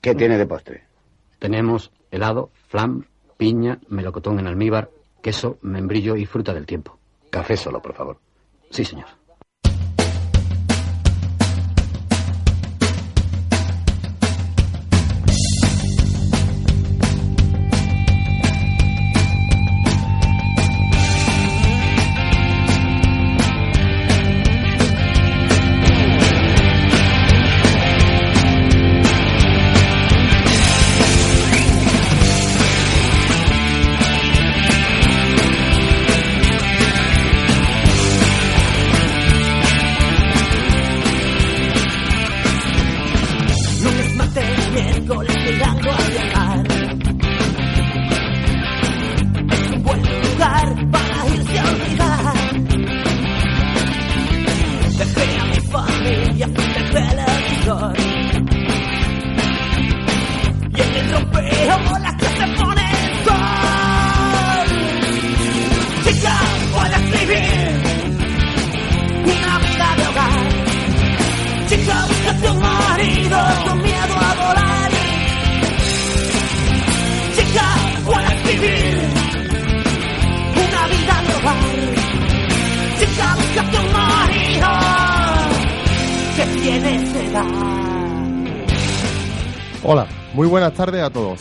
¿Qué tiene de postre? Tenemos helado, flan, piña, melocotón en almíbar, queso, membrillo y fruta del tiempo. Café solo, por favor. Sí, señor.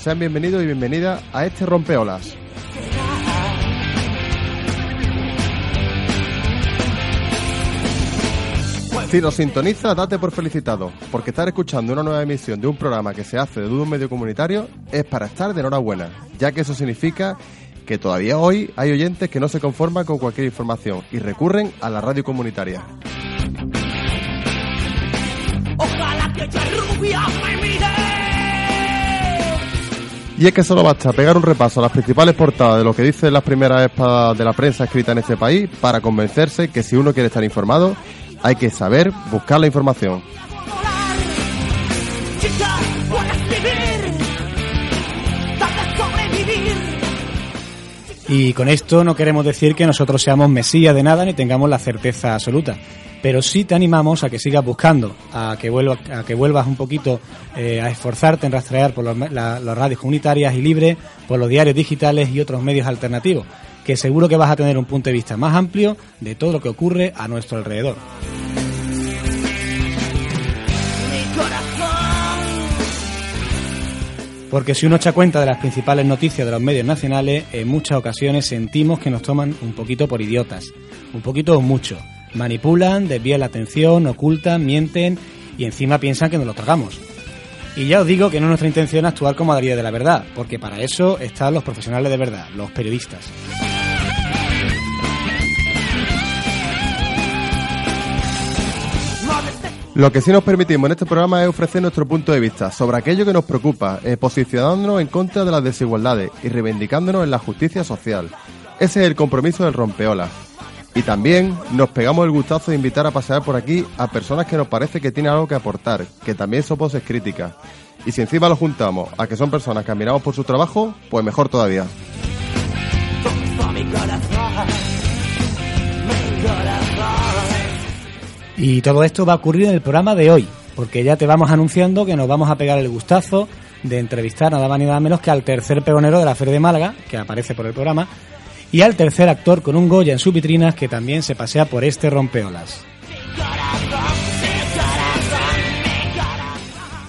Sean bienvenidos y bienvenidas a este Rompeolas. Si nos sintoniza, date por felicitado, porque estar escuchando una nueva emisión de un programa que se hace de un medio comunitario es para estar de enhorabuena, ya que eso significa que todavía hoy hay oyentes que no se conforman con cualquier información y recurren a la radio comunitaria. Ojalá que. Y es que solo basta pegar un repaso a las principales portadas de lo que dicen las primeras espadas de la prensa escrita en este país para convencerse que si uno quiere estar informado, hay que saber buscar la información. Y con esto no queremos decir que nosotros seamos mesías de nada ni tengamos la certeza absoluta. Pero sí te animamos a que sigas buscando, a que vuelvas, a que vuelvas un poquito eh, a esforzarte en rastrear por los, las radios comunitarias y libres, por los diarios digitales y otros medios alternativos, que seguro que vas a tener un punto de vista más amplio de todo lo que ocurre a nuestro alrededor. Porque si uno echa cuenta de las principales noticias de los medios nacionales, en muchas ocasiones sentimos que nos toman un poquito por idiotas. Un poquito o mucho. Manipulan, desvían la atención, ocultan, mienten y encima piensan que nos lo tragamos. Y ya os digo que no es nuestra intención actuar como Daría de la verdad, porque para eso están los profesionales de verdad, los periodistas. Lo que sí nos permitimos en este programa es ofrecer nuestro punto de vista sobre aquello que nos preocupa, eh, posicionándonos en contra de las desigualdades y reivindicándonos en la justicia social. Ese es el compromiso del rompeolas. Y también nos pegamos el gustazo de invitar a pasear por aquí a personas que nos parece que tienen algo que aportar, que también son voces críticas. Y si encima lo juntamos a que son personas que admiramos por su trabajo, pues mejor todavía. Y todo esto va a ocurrir en el programa de hoy, porque ya te vamos anunciando que nos vamos a pegar el gustazo de entrevistar nada más ni nada menos que al tercer peonero de la Feria de Málaga, que aparece por el programa, y al tercer actor con un Goya en sus vitrinas que también se pasea por este rompeolas.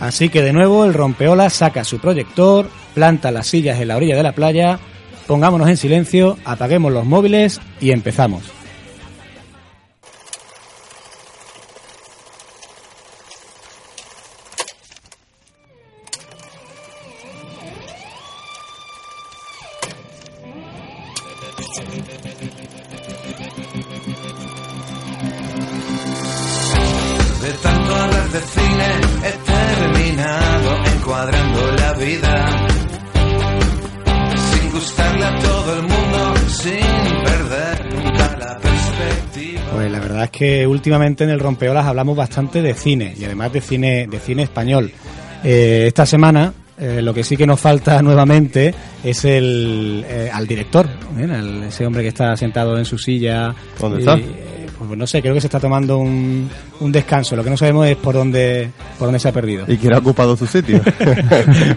Así que de nuevo el rompeolas saca su proyector, planta las sillas en la orilla de la playa, pongámonos en silencio, apaguemos los móviles y empezamos. Últimamente en el Rompeolas hablamos bastante de cine y además de cine, de cine español. Eh, esta semana eh, lo que sí que nos falta nuevamente es el eh, al director. Al- ese hombre que está sentado en su silla. ¿Dónde Y, está? Pues no sé, creo que se está tomando un, un descanso. Lo que no sabemos es por dónde, por dónde se ha perdido. ¿Y quién ha ocupado su sitio?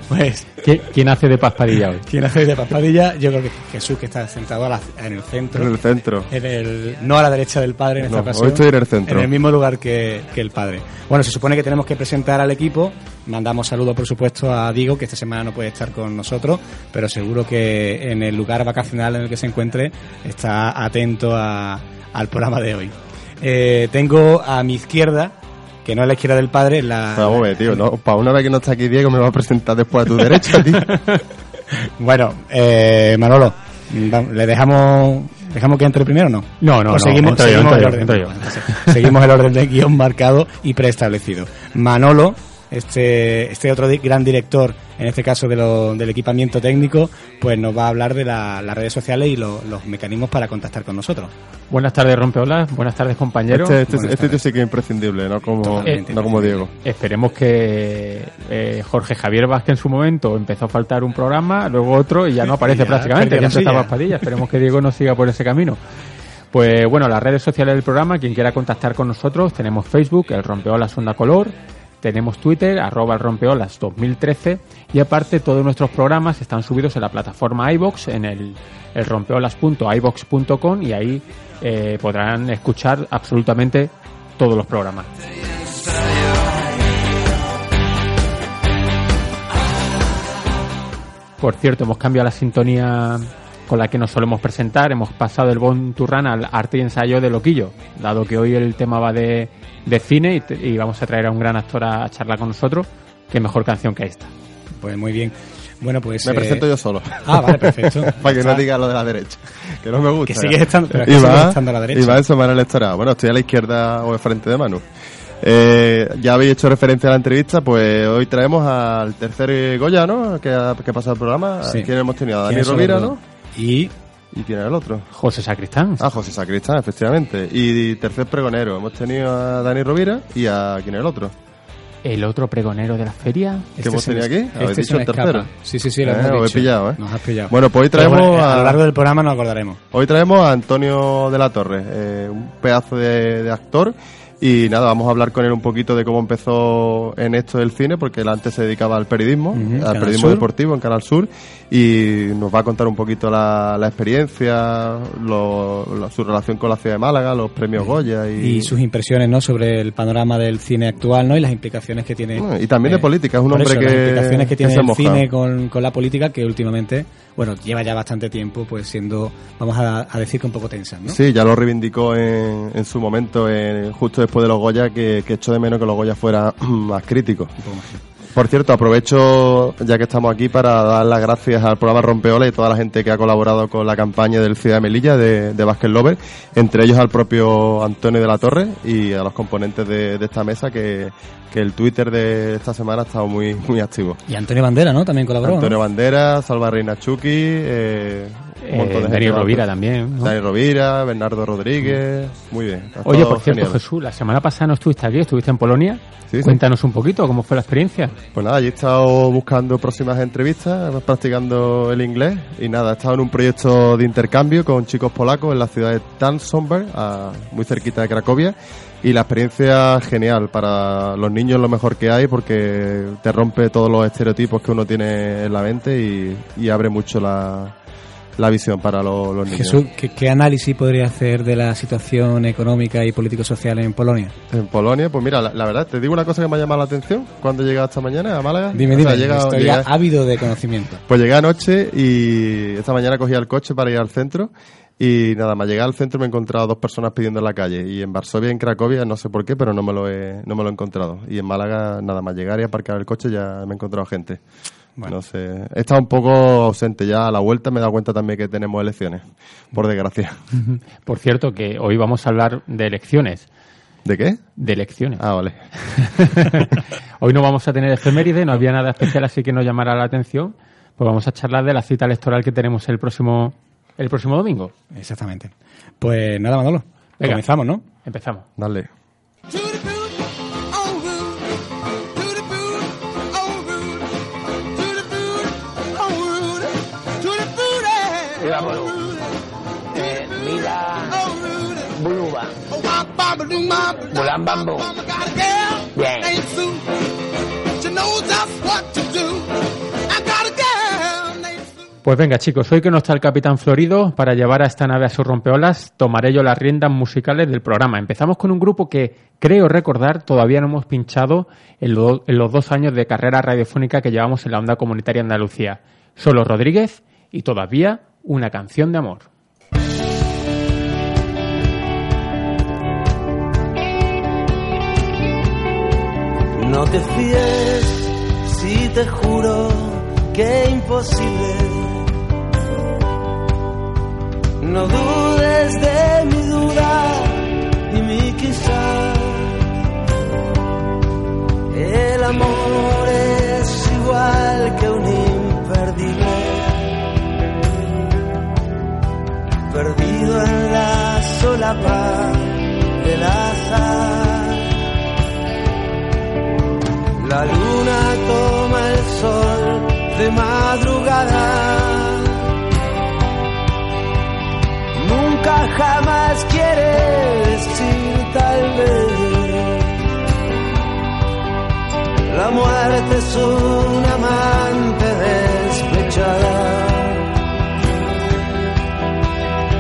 Pues, ¿Qui- ¿Quién hace de paspadilla hoy? ¿quién hace de paspadilla? Yo creo que Jesús, que está sentado a la- en el centro. en el centro. En el- no a la derecha del padre en esta No, ocasión. hoy estoy en el centro. En el mismo lugar que, que el padre. Bueno, se supone que tenemos que presentar al equipo. Mandamos saludos, por supuesto, a Diego, que esta semana no puede estar con nosotros, pero seguro que en el lugar vacacional en el que se encuentre está atento a- al programa de hoy. Eh, tengo a mi izquierda, que no es la izquierda del padre, la, Vamos a ver, tío, no, para una vez que no está aquí Diego me va a presentar después a tu derecha, tío. Bueno, eh, Manolo, ¿le dejamos, dejamos que entre primero o no? No, no, O no, seguimos, yo, seguimos el orden. seguimos el orden de guion marcado y preestablecido. Manolo, este, este otro di- gran director, en este caso de lo- del equipamiento técnico, pues nos va a hablar de la- las redes sociales y lo- los mecanismos para contactar con nosotros. Buenas tardes, rompeolas. Buenas tardes, compañeros. Este, este, este que es imprescindible, no como, Totalmente no como Diego. Esperemos que eh, Jorge Javier Vázquez en su momento empezó a faltar un programa, luego otro y ya no aparece Ya, prácticamente. Ya silla. Paspadilla. Esperemos que Diego no siga por ese camino. Pues bueno, las redes sociales del programa, quien quiera contactar con nosotros, tenemos Facebook, el Rompeolas Onda Color, tenemos Twitter, arroba el Rompeolas 2013 y aparte todos nuestros programas están subidos en la plataforma iBox, en el, el rompeolas.ibox.com y ahí eh, podrán escuchar absolutamente todos los programas. Por cierto, hemos cambiado la sintonía con la que nos solemos presentar. Hemos pasado el Bon Turran al arte y ensayo de Loquillo, dado que hoy el tema va de, de cine y, te- y vamos a traer a un gran actor a, a charlar con nosotros. Qué mejor canción que esta. Pues muy bien. Bueno, pues... Me eh, presento yo solo. Ah, vale, perfecto. Para que no Está- diga lo de la derecha. Que no me gusta. Que sigues estando- pero es que va- estando a la derecha. Y va en semana electoral. Bueno, estoy a la izquierda o de frente de Manu. Eh, ya habéis hecho referencia a la entrevista, pues hoy traemos al tercer Goya, ¿no? Que ha, que ha pasado el programa. Sí. ¿Quién hemos tenido? A Dani ¿Quiénes son Rovira, ¿no? Y ¿Y quién era el otro? José Sacristán. Ah, José Sacristán, efectivamente. Y tercer pregonero. Hemos tenido a Dani Rovira y a quién era el otro. El otro pregonero de la feria. ¿Qué hemos se me- tenido aquí? este ¿Habéis se dicho el tercero? escapa. Sí, sí, sí, lo Eh, hemos dicho. pillado, ¿eh? Nos has pillado. Bueno, pues hoy traemos bueno, a... a- lo largo del programa nos acordaremos. Hoy traemos a Antonio de la Torre, eh, un pedazo de, de actor. Y nada, vamos a hablar con él un poquito de cómo empezó en esto del cine, porque él antes se dedicaba al periodismo, al Canal periodismo Sur. deportivo en Canal Sur, y nos va a contar un poquito la, la experiencia, lo- su relación con la ciudad de Málaga, los premios Goya y, Y sus impresiones, ¿no? Sobre el panorama del cine actual, ¿no? Y las implicaciones que tiene. Bueno, y también de eh, política, es un hombre eso, que- Las implicaciones que tiene el moja. cine con, con la política, que últimamente, bueno, lleva ya bastante tiempo, pues siendo, vamos a, a decir que un poco tensa, ¿no? Sí, ya lo reivindicó en, en su momento, en- justo después de los Goya, que, que echó de menos que los Goya fueran más críticos. Un poco más. Por cierto, aprovecho, ya que estamos aquí, para dar las gracias al programa Rompeola y toda la gente que ha colaborado con la campaña del Ciudad de Melilla de, de Basket Lover, entre ellos al propio Antonio de la Torre y a los componentes de, de esta mesa, que, que el Twitter de esta semana ha estado muy, muy activo. Y Antonio Bandera, ¿no? También colaboró. Antonio ¿no? Bandera, Salva Reina Chucky, eh, un montón de Eh. Darío. Rovira también. ¿no? Dani Rovira, Bernardo Rodríguez, muy bien. Oye, por cierto, genial. Jesús, la semana pasada no estuviste aquí, estuviste en Polonia. Sí, sí. Cuéntanos un poquito cómo fue la experiencia. Pues nada, yo he estado buscando próximas entrevistas, practicando el inglés y nada, he estado en un proyecto de intercambio con chicos polacos en la ciudad de Tansomber, muy cerquita de Cracovia y la experiencia genial para los niños lo mejor que hay porque te rompe todos los estereotipos que uno tiene en la mente y, y abre mucho la, la visión para los, los niños. Jesús, ¿qué, qué análisis podría hacer de la situación económica y político-social en Polonia? En Polonia, pues mira, la, la verdad, te digo una cosa que me ha llamado la atención cuando llegué esta mañana a Málaga. Dime, O dime, sea, llega- estoy llega- ávido de conocimiento. Pues llegué anoche y esta mañana cogí el coche para ir al centro y nada más llegar al centro me he encontrado dos personas pidiendo en la calle y en Varsovia en Cracovia no sé por qué pero no me lo he, no me lo he encontrado y en Málaga nada más llegar y aparcar el coche ya me he encontrado gente no sé he estado un poco ausente ya a la vuelta me he dado cuenta también que tenemos elecciones por desgracia Por cierto, que hoy vamos a hablar de elecciones. ¿de qué? De elecciones. ah vale hoy no vamos a tener efeméride, no había nada especial, así que nos llamará la atención. Pues vamos a charlar de la cita electoral que tenemos el próximo, el próximo domingo. Exactamente. Pues nada, Manolo. Venga. Comenzamos, ¿no? Empezamos. dale Pues venga chicos, hoy que no está el Capitán Florido para llevar a esta nave a sus rompeolas, tomaré yo las riendas musicales del programa. Empezamos con un grupo que creo recordar todavía no hemos pinchado en, en los dos años de carrera radiofónica que llevamos en la onda comunitaria Andalucía. Solo Rodríguez y todavía una canción de amor. No te fíes si te juro que imposible. No dudes de mi duda y mi quizá. El amor es igual que un imperdible. Perdido en la solapa del azar. La luna toma el sol de madrugada. Nunca jamás quiere decir tal vez. La muerte es un amante despechada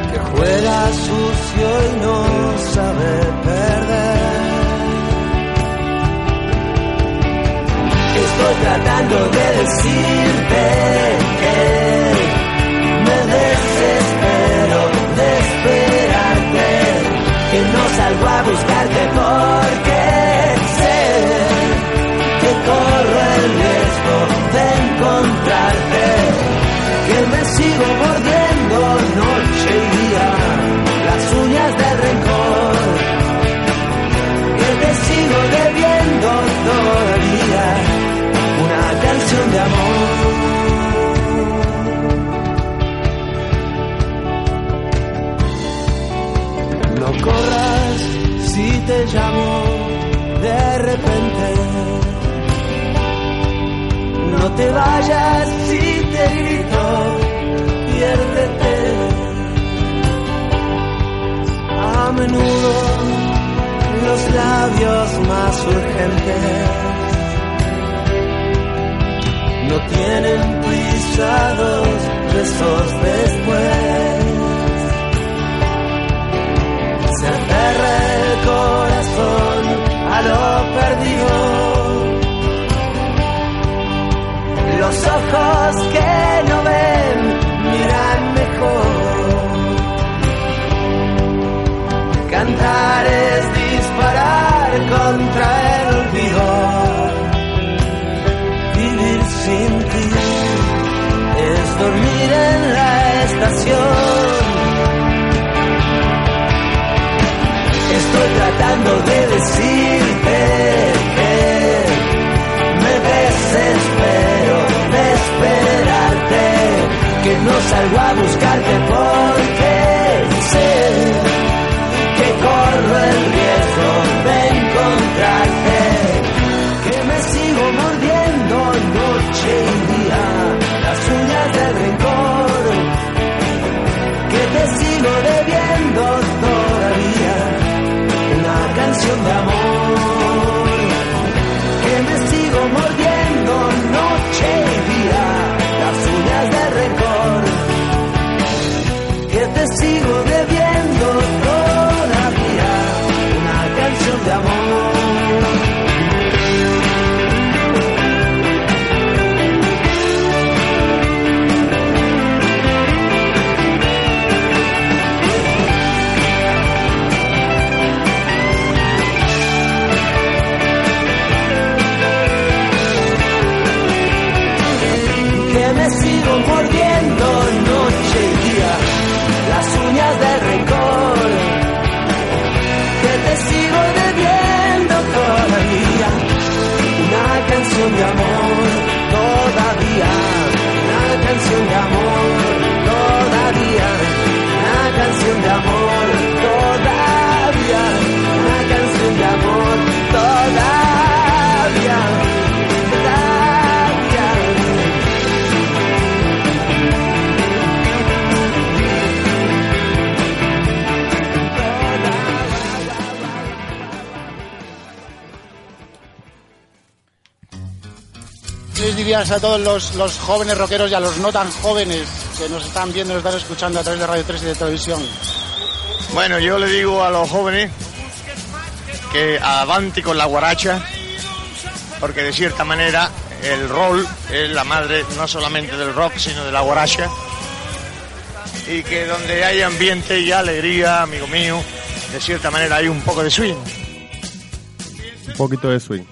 que juega sucio y no sabe perder. Tratando de decirte que vayas si te grito, piérdete. A menudo los labios más urgentes no tienen prisa dos besos después. Se aferra el corazón a lo perdido. Los ojos que no ven miran mejor. Cantar es disparar contra el olvido vivir sin ti es dormir en la estación. Estoy tratando de decirte no salgo a buscarte porque sé que corro el riesgo de encontrarte que me sigo mordiendo noche y día las uñas del rencor, que te sigo debiendo todavía una canción de amor, dirías a todos los, los jóvenes rockeros y a los no tan jóvenes que nos están viendo y nos están escuchando a través de Radio 3 y de televisión? Bueno, yo le digo a los jóvenes que avanti con la guaracha, porque de cierta manera el rol es la madre no solamente del rock, sino de la guaracha. Y que donde hay ambiente y alegría, amigo mío, de cierta manera hay un poco de swing. Un poquito de swing,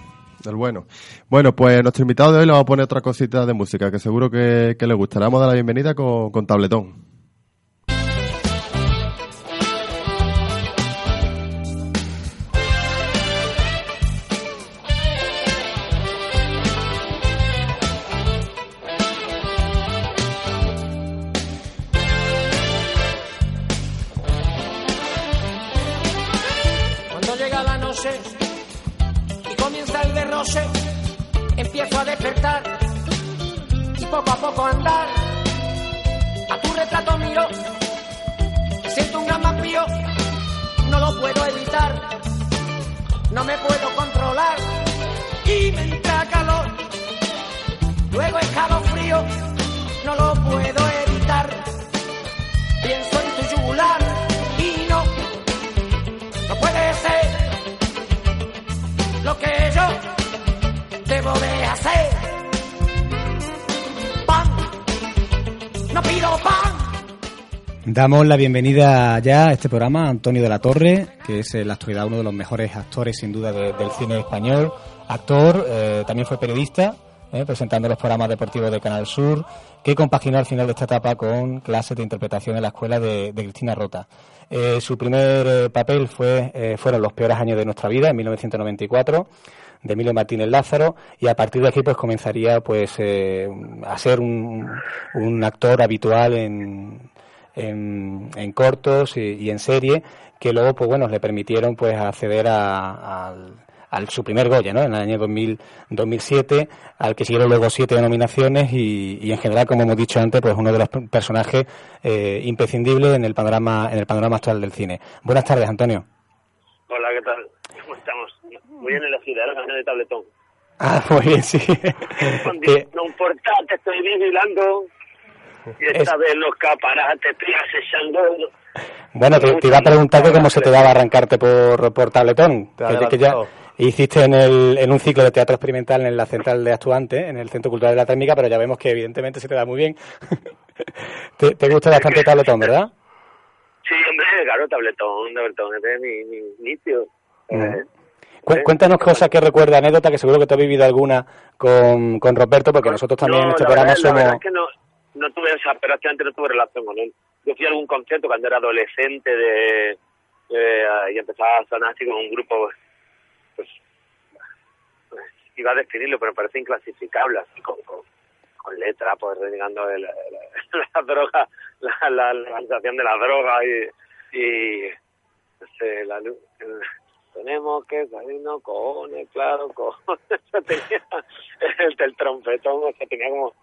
bueno. Bueno, pues nuestro invitado de hoy le va a poner otra cosita de música que seguro que, que le gustará. Vamos a dar la bienvenida con, con tabletón. Damos la bienvenida ya a este programa a Antonio de la Torre, que es en la actualidad uno de los mejores actores sin duda de- del cine español. Actor, eh, también fue periodista, eh, presentando los programas deportivos de Canal Sur, que compaginó al final de esta etapa con clases de interpretación en la escuela de, Cristina Rota. Eh, su primer eh, papel fue, fueron Los peores años de nuestra vida, en 1994 de Emilio Martínez Lázaro y a partir de aquí pues comenzaría pues a ser un actor habitual en, en, en cortos y, y en serie que luego pues bueno le permitieron pues acceder a, al, al su primer Goya ¿no? en el año 2000, 2007 al que siguieron luego siete nominaciones y, y en general como hemos dicho antes pues uno de los personajes eh, imprescindibles en el panorama en el panorama actual del cine buenas tardes Antonio Hola, ¿qué tal? ¿Cómo estamos? Muy bien elegida, la canción de tabletón. ah muy bien sí Con Que- no importa, te estoy vigilando. Y esta vez los caparajas te estoy acechando. Bueno, te, te iba a preguntar que cómo se te daba arrancarte por, por tabletón. Que, que ya hiciste en, el, en un ciclo de teatro experimental en la Central de Actuantes, en el Centro Cultural de la Térmica, pero ya vemos que evidentemente se te da muy bien. te, te gusta bastante tabletón, ¿verdad? Sí, hombre, claro, tabletón, tabletón, este es mi, mi inicio. Eh, Cu- Cuéntanos cosas que recuerda, anécdota, que seguro que te has vivido alguna con, con Roberto, porque nosotros también en este la programa verdad, la verdad somos... es que no, no tuve, o sea, prácticamente no tuve relación con él. Yo fui a algún concierto cuando era adolescente de, eh, y empezaba a sonar así con un grupo, pues, pues, iba a definirlo, pero parece inclasificable, así con, con, con letras, pues renegando el- el- la droga, la, la legalización de la droga y, y no sé, la luz. el- tenemos que salirnos cojones, claro, cojones. el del trompetón, o sea, tenía como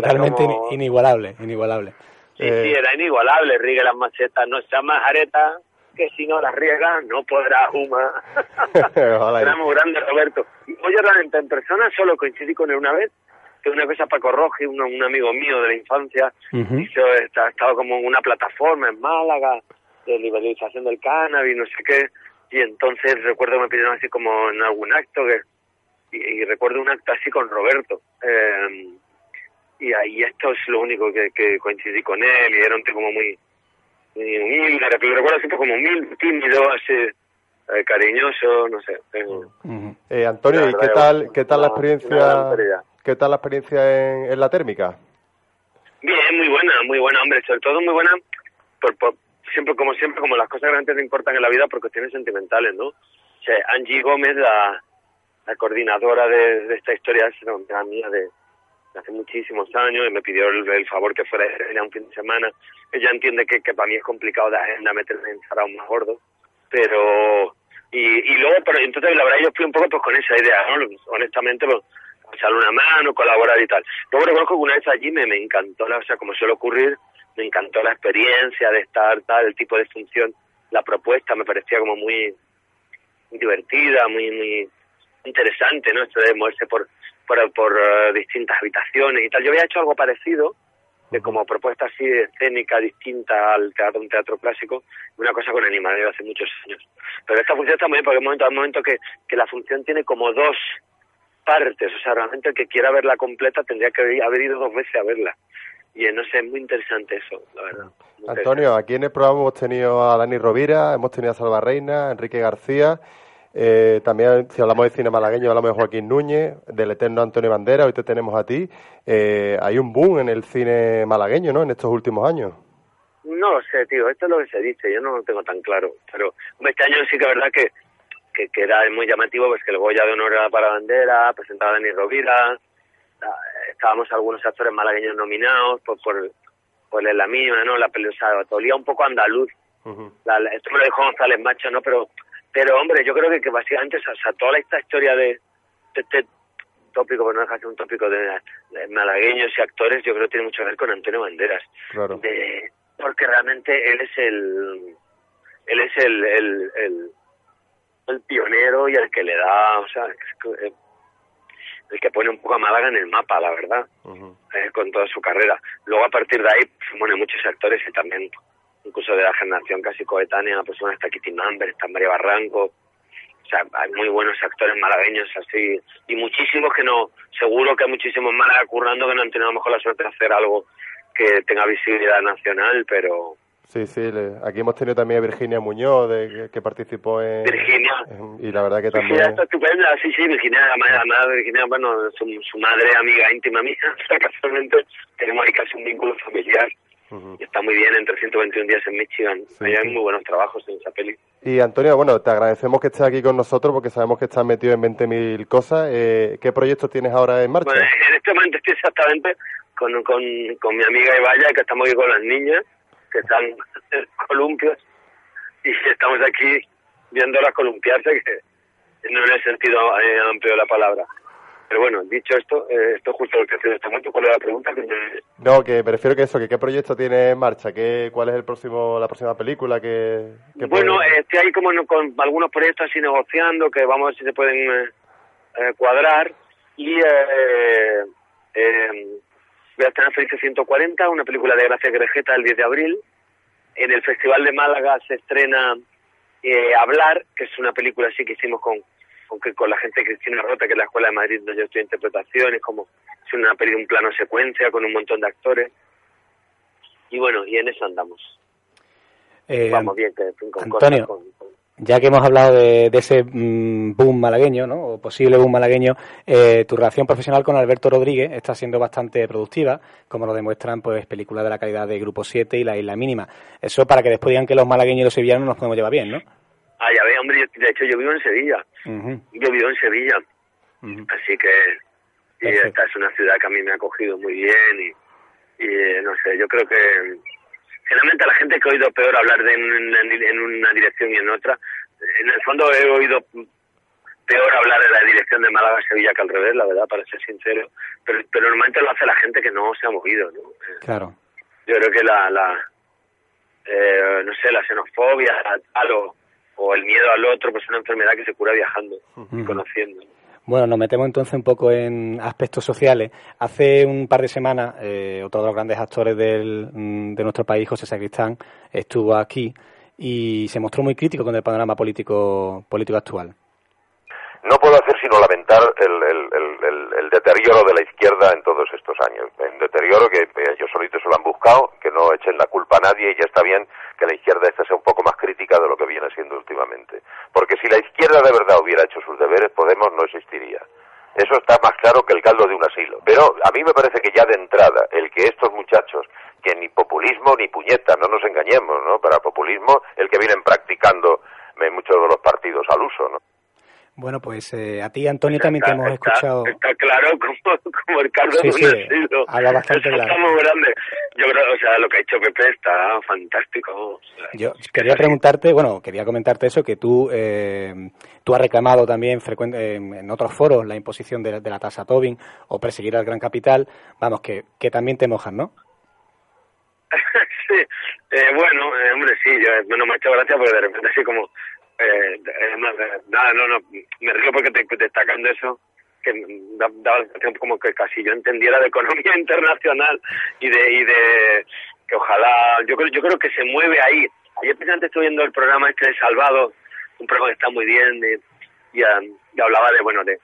Totalmente como- inigualable, inigualable. Sí, sí, era inigualable. Riegue las macetas, no sea majareta, que si no las riega no podrá fumar. era muy grande, Roberto. Oye, realmente, en persona solo coincidí con él una vez, que una vez a Paco Roji, un, un amigo mío de la infancia, hizo, está- estaba como en una plataforma en Málaga de liberalización del cannabis, no sé qué, y entonces recuerdo que me pidieron así como en algún acto, que y, y recuerdo un acto así con Roberto. Eh, y ahí esto es lo único que, que coincidí con él y era un tipo como muy, muy humilde, lo recuerdo siempre como humilde, tímido, así, eh, cariñoso, no sé. Eh, Antonio, ¿y qué tal, qué tal la experiencia, qué tal la experiencia en, en la térmica? Bien, muy buena, muy buena, hombre, sobre todo muy buena, por, por- siempre como siempre, como las cosas realmente te importan en la vida por cuestiones sentimentales, ¿no? O sea, Angie Gómez, la, la coordinadora de, de esta historia, es una amiga de hace muchísimos años y me pidió el, favor que fuera ella un fin de semana. Ella entiende que, para mí es complicado de agenda meterme en sarao más gordo, pero... Y, luego, pero entonces la verdad yo fui un poco pues con esa idea. Honestamente, pues, echarle una mano, colaborar y tal. Luego reconozco que una vez allí me, me encantó, la, o sea, como suele ocurrir, me encantó la experiencia de estar, tal, el tipo de función, la propuesta me parecía como muy divertida, muy, muy interesante, ¿no? Esto de moverse por, por, eh, distintas habitaciones y tal. Yo había hecho algo parecido, de como propuesta así escénica distinta al teatro, un teatro clásico, una cosa con animales hace muchos años. Pero esta función está muy bien porque hay un momento, momento que, que la función tiene como dos partes, o sea, realmente el que quiera verla completa tendría que haber ido dos veces a verla. Y eh, no sé, es muy interesante eso, la verdad. Antonio, aquí en el programa hemos tenido a Dani Rovira, hemos tenido a Salva Reina, Enrique García. Eh, también, si hablamos de cine malagueño, hablamos de Joaquín Núñez, del eterno Antonio Bandera. Hoy te tenemos a ti. Eh, hay un boom en el cine malagueño, ¿no? En estos últimos años. No lo sé, tío, esto es lo que se dice, yo no lo tengo tan claro. Pero este año sí que es verdad que, que, que era muy llamativo, pues que el Goya de Honor era para Bandera, presentaba a Dani Rovira, estábamos algunos actores malagueños nominados por, por, por la misma, ¿no? La peli- o sea, olía un poco andaluz. La- esto me lo dijo González Macho, ¿no? Pero, pero hombre, yo creo que, que básicamente, o sea, toda esta historia de, de este tópico, pero no un tópico de, de malagueños y actores, yo creo que tiene mucho que ver con Antonio Banderas. Claro. de porque realmente él es el él es el el, el, el pionero y el que le da o sea eh, el que pone un poco a Málaga en el mapa la verdad eh, con toda su carrera. Luego a partir de ahí pues, bueno muchos actores y también incluso de la generación casi coetánea bueno está Kitty Mamber está María Barranco o sea, hay muy buenos actores malagueños así y muchísimos que no, seguro que hay muchísimos Málaga currando que no han tenido a lo mejor la suerte de hacer algo que tenga visibilidad nacional, pero Sí, sí. le- aquí hemos tenido también a Virginia Muñoz, de, que, que participó en... Virginia. en- y la verdad que Virginia también... está estupenda, sí, sí, Virginia, además Virginia, bueno, su, su madre, amiga íntima mía, o sea, casualmente tenemos ahí casi un vínculo familiar. Y está muy bien en 321 días en Michigan. Ahí hay muy buenos trabajos en esa peli. Y Antonio, bueno, te agradecemos que estés aquí con nosotros porque sabemos que estás metido en 20.000 cosas. Eh, ¿Qué proyectos tienes ahora en marcha? Bueno, en este momento estoy exactamente con, con, con mi amiga Ibaya, que estamos aquí con las niñas, que están en columpios, y estamos aquí viéndolas columpiarse, que no en el sentido eh, amplio de la palabra. Pero bueno, dicho esto, eh, esto es justo lo que hace en este momento. ¿Cuál es la pregunta? Que me- No, que me refiero que eso, que qué proyecto tienes en marcha, ¿Qué, cuál es el próximo, la próxima película que, que Bueno, puede- estoy ahí como no- con algunos proyectos así negociando, que vamos a ver si se pueden eh, eh, cuadrar. Y eh, eh, voy a estrenar Felices 140, una película de Gracia Grejeta el 10 de abril. En el Festival de Málaga se estrena eh, Hablar, que es una película así que hicimos con, con, que- con la gente de Cristina Rota, que es la Escuela de Madrid donde yo estoy interpretación, es como es una peli un plano secuencia con un montón de actores. Y bueno, y en eso andamos. Eh, Vamos bien, que con Antonio, cosas, con- ya que hemos hablado de, de ese mm, boom malagueño, ¿no? o posible boom malagueño, eh, tu relación profesional con Alberto Rodríguez está siendo bastante productiva, como lo demuestran pues películas de la calidad de Grupo 7 y La Isla Mínima. Eso para que después digan que los malagueños y los sevillanos nos podemos llevar bien, ¿no? Ah, ya ve, hombre, yo- de hecho yo vivo en Sevilla. Yo vivo en Sevilla. Así que y esta es una ciudad que a mí me ha acogido muy bien y, y, eh, no sé, yo creo que generalmente la gente que ha oído peor hablar de en una, en una dirección y en otra, en el fondo he oído peor hablar de la dirección de Málaga a Sevilla que al revés, la verdad, para ser sincero. Pero, pero normalmente lo hace la gente que no se ha movido, ¿no? Claro. Yo creo que la, la eh, no sé, la xenofobia tal, o, o el miedo al otro, pues es una enfermedad que se cura viajando y conociendo. Bueno, nos metemos entonces un poco en aspectos sociales. Hace un par de semanas, eh, otro de los grandes actores del, mm, de nuestro país, José Sacristán, estuvo aquí y se mostró muy crítico con el panorama político, político actual. No puedo hacer sino lamentar el, el- el- el- deterioro de la izquierda en todos estos años. Un deterioro que eh, ellos solitos se lo han buscado, que no echen la culpa a nadie y ya está bien que la izquierda esta sea un poco más crítica de lo que viene siendo últimamente. Porque si la izquierda de verdad hubiera hecho sus deberes, Podemos no existiría. Eso está más claro que el caldo de un asilo. Pero a mí me parece que ya de entrada, el que estos muchachos, que ni populismo ni puñeta, no nos engañemos, ¿no? Para populismo, el que vienen practicando en muchos de los partidos al uso, ¿no? Bueno, pues eh, a ti, Antonio, también te hemos escuchado. Está claro como, como el caldo Sí, de sí, habla bastante Eso claro. Está muy grande. Yo creo, o sea, lo que ha hecho Pepe está fantástico. O sea, Yo quería preguntarte, bueno, quería comentarte eso, que tú, eh, tú has reclamado también frecuente, en, en otros foros la imposición de, la- de la tasa Tobin o perseguir al gran capital. Vamos, que, que también te mojan, ¿no? sí, eh, bueno, eh, hombre, sí, yo, no me ha hecho gracia porque de repente así como, eh, eh, no, eh, nada, no, no, me río porque te, destacando eso, que da- daba la sensación como que casi yo entendiera de economía internacional y de y de que ojalá yo creo yo creo que se mueve ahí ayer precisamente estoy viendo el programa este de Salvado un programa que está muy bien de- y, ah, y hablaba de bueno de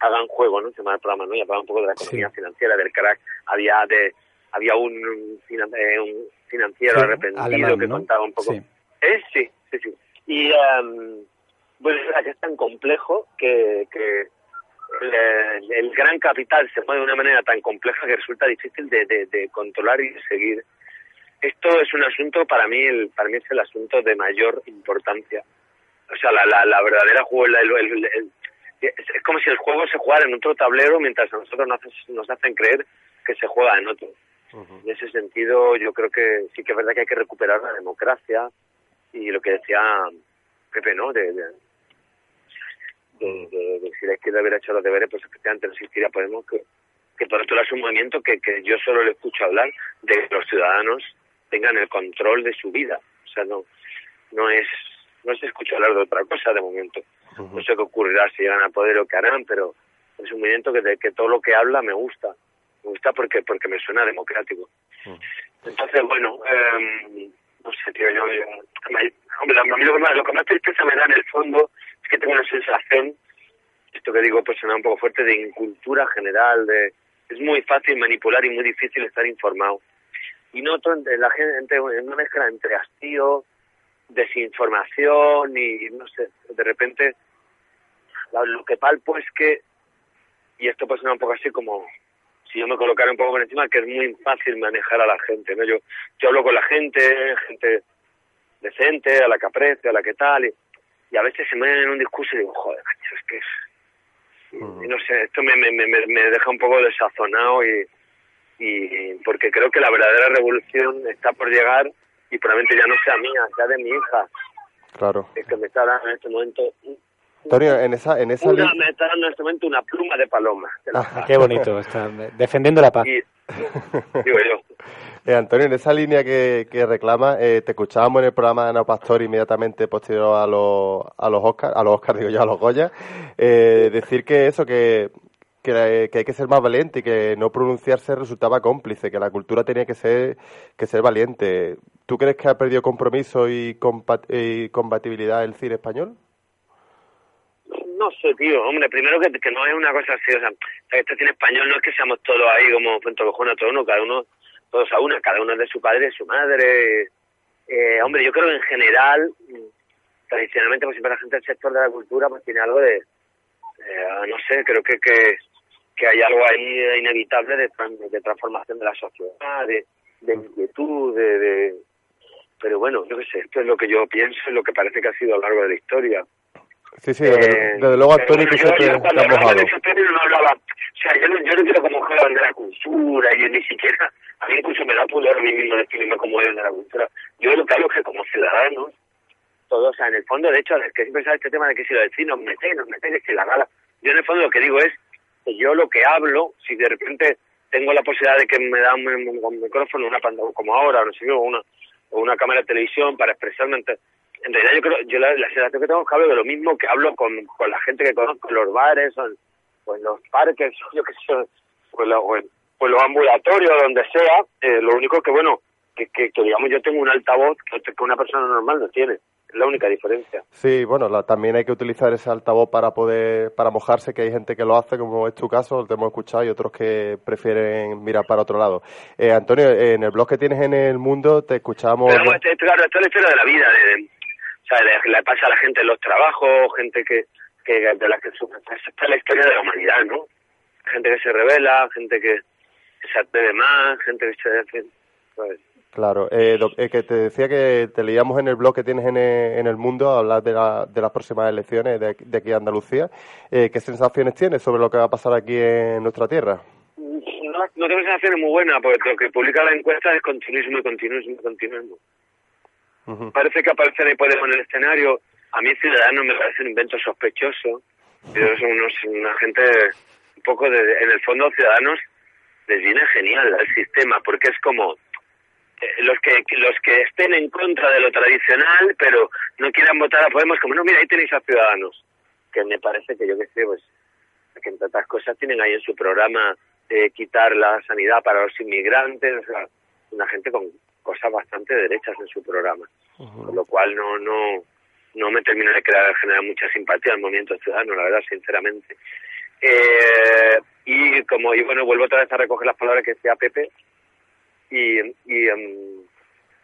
hagan juego no se llama el programa no y hablaba un poco de la economía financiera del crack había de había un, finan- eh, un financiero Sí, arrepentido alemán, que ¿no? contaba un poco Sí. ¿Eh? Sí, sí, sí. Y em, pues es que es tan complejo que, que el, el gran capital se mueve de una manera tan compleja que resulta difícil de, de, de controlar y de seguir. Esto es un asunto, para mí, el, para mí es el asunto de mayor importancia. O sea, la, la, la verdadera juego, el- es, como si el juego se jugara en otro tablero mientras a nosotros nos, nos hacen creer que se juega en otro. En ese sentido, yo creo que sí que es verdad que hay que recuperar la democracia y lo que decía Pepe, ¿no? De, de, de- de- de si la izquierda hubiera hecho los deberes, pues efectivamente no existiría Podemos, que, que por otro lado es un movimiento que, que yo solo le escucho hablar de que los ciudadanos tengan el control de su vida. O sea, no, no es no se escucha hablar de otra cosa de momento. No sé qué ocurrirá si llegan al poder o qué harán, pero es un movimiento que, de que todo lo que habla me gusta. Me gusta porque porque me suena democrático. Entonces, bueno, eh, no sé, tío, yo... me- hombre, a mí lo que, más, lo que más tristeza me da en el fondo es que tengo una sensación, esto que digo pues suena un poco fuerte, de incultura general, de... Es muy fácil manipular y muy difícil estar informado. Y noto entre la gente en una mezcla entre hastío, desinformación y no sé, de repente lo que palpo es que, y esto pues suena un poco así como si yo me colocara un poco por encima, que es muy fácil manejar a la gente, ¿no? Yo, yo hablo con la gente, gente decente, a la que aprecio, a la que tal, y, y a veces se me en un discurso y digo, joder, macho, es que es... no sé, esto me, me, me, me deja un poco desazonado y, y porque creo que la verdadera revolución está por llegar y probablemente ya no sea mía, sea de mi hija, Claro. es que me está dando en este momento Antonio, en esa, en esa una, li- me está dando en este momento una pluma de paloma. paz. Qué bonito, está defendiendo la paz. Y- digo yo. Eh, Antonio, en esa línea que, que reclama, eh, te escuchábamos en el programa de Ana Pastor inmediatamente posterior a los, a los Oscar, a los Oscar digo yo, a los Goya, eh, decir que eso, que, que, que hay que ser más valiente y que no pronunciarse resultaba cómplice, que la cultura tenía que ser, que ser valiente. ¿Tú crees que ha perdido compromiso y, compa- y compatibilidad el cine español? No sé, tío. Hombre, primero que, que no es una cosa así. O sea, este cine español no es que seamos todos ahí como Fuente Lojona, todo uno, cada uno, todos a una, cada uno es de su padre, de su madre. Eh, hombre, yo creo que en general, mm, tradicionalmente, pues siempre la gente del sector de la cultura pues tiene algo de, eh, no sé, creo que, que, que hay algo ahí inevitable de, de transformación de la sociedad, de, de inquietud, de, de... Pero bueno, yo qué sé, esto es lo que yo pienso, es lo que parece que ha sido a lo largo de la historia. Sí, sí, desde, Eh, desde luego, Antonio, pero tú yo- siempre yo cuando hablaba de ese no hablaba, o sea, yo no, yo no quiero como la cultura, yo ni siquiera, a mí incluso me da pudor a mí mismo definirme como de la cultura. Yo lo que hablo es que como ciudadanos, todos, o sea, en el fondo, de hecho, es que siempre sale este tema de que si lo decís, nos metéis, nos metéis, que la gala. Yo en el fondo lo que digo es que yo lo que hablo, si de repente tengo la posibilidad de que me da un, un- un micrófono, una pantalla como ahora, no sé o una, o una cámara de televisión para expresarme en realidad yo creo, yo la, la sensación que tengo es que hablo de lo mismo que hablo con, con la gente que conozco en los bares o en, o en los parques, yo qué sé, o en, o en- o en los ambulatorios, donde sea, eh, lo único que, bueno, que, que, que, digamos yo tengo un altavoz que, que una persona normal no tiene, es la única diferencia. Sí, bueno, la- también hay que utilizar ese altavoz para poder, para mojarse, que hay gente que lo hace, como es tu caso, te hemos escuchado, y otros que prefieren mirar para otro lado. Eh, Antonio, en el blog que tienes en El Mundo te escuchamos... Pero, este, claro, esto es la historia de la vida, de- o sea, le pasa a la gente en los trabajos, gente que, que de la que sufre. Esta es la historia de la humanidad, ¿no? Gente que se revela, gente que, que se atreve más, gente que se... Claro, eh, doc- eh, que te decía que te leíamos en el blog que tienes en el, en el Mundo, hablar de, la- de las próximas elecciones de, aquí- de aquí a Andalucía. Eh, ¿Qué sensaciones tienes sobre lo que va a pasar aquí en nuestra tierra? no, no tengo sensaciones muy buenas, porque lo que publica la encuesta es continuismo y continuismo y continuismo. Parece que aparecen ahí Podemos en el escenario. A mí Ciudadanos me parece un invento sospechoso. Pero son unos, una gente un poco de... En el fondo Ciudadanos les viene genial al sistema, porque es como eh, los que los que estén en contra de lo tradicional, pero no quieran votar a Podemos, como no, mira, ahí tenéis a Ciudadanos. Que me parece que yo qué sé, pues que entre otras cosas, tienen ahí en su programa eh, quitar la sanidad para los inmigrantes, o sea, una gente con cosas bastante derechas en su programa, con lo cual no no no me termina de crear generar mucha simpatía al movimiento ciudadano, la verdad, sinceramente. Eh, y como y bueno, vuelvo otra vez a recoger las palabras que decía Pepe y, y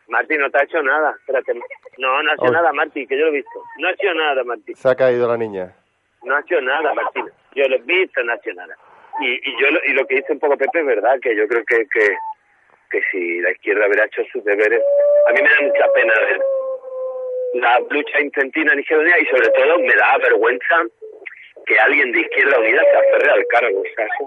Martín no te ha hecho nada, espérate. No, no ha hecho nada, Martín, que yo lo he visto. No ha hecho nada, Martín. Se ha caído la niña. No ha hecho nada, Martín. Yo lo he visto, no ha hecho nada. Y, y yo lo, y lo que dice un poco Pepe es verdad, que yo creo que, que, que si la izquierda hubiera hecho sus deberes, a mí me da mucha pena ver la lucha intentina en Izquierda Unida y sobre todo me da vergüenza que alguien de Izquierda Unida se aferre al cargo. Eso-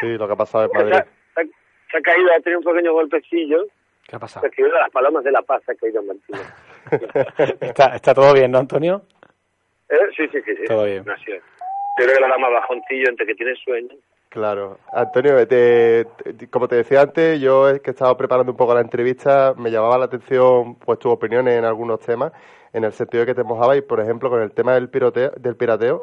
Sí, lo que ha pasado en se, ha, Madrid. se ha- se ha caído, ha tenido un pequeño golpecillo. ¿Qué ha pasado? Se ha caído de las palomas de la paz, se ha caído Martín. ¿Está, está todo bien, ¿no, Antonio? ¿Eh? Sí, sí, sí, sí. Todo bien. No. Yo creo que le da más bajoncillo entre que tiene sueño. Claro. Antonio, te- como te decía antes, yo es que he estado preparando un poco la entrevista, me llamaba la atención pues tus opiniones en algunos temas, en el sentido de que te mojabas, y por ejemplo, con el tema del, piroteo, del pirateo,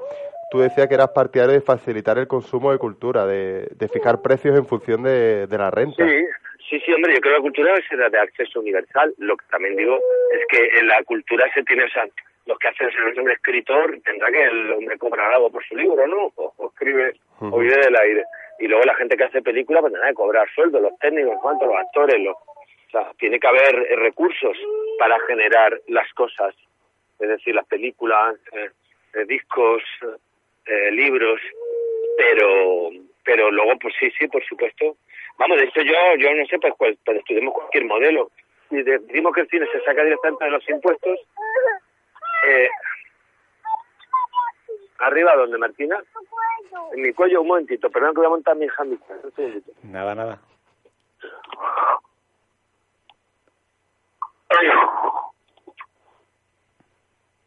tú decías que eras partidario de facilitar el consumo de cultura, de, de fijar precios en función de, la renta. Sí, sí, sí, hombre, yo creo que la cultura debe ser de acceso universal. Lo que también digo es que en la cultura se tiene, o sea, los que hacen ser un hombre tendrá que el hombre cobrar algo por su libro, ¿no? O escribe, o vive del aire. Y luego la gente que hace películas, pues tendrá que cobrar sueldo, los técnicos, cuántos, los actores, los... O sea, tiene que haber eh, recursos para generar las cosas, es decir, las películas, eh, eh, discos, eh, libros, pero pero luego pues sí sí por supuesto. Vamos de hecho yo yo no sé pues, cuál- pues estudiemos cualquier modelo. Y decimos que el cine se saca directamente de los impuestos eh, arriba donde Martina en mi cuello un momentito perdón que voy a montar mi un segundito Nada, nada.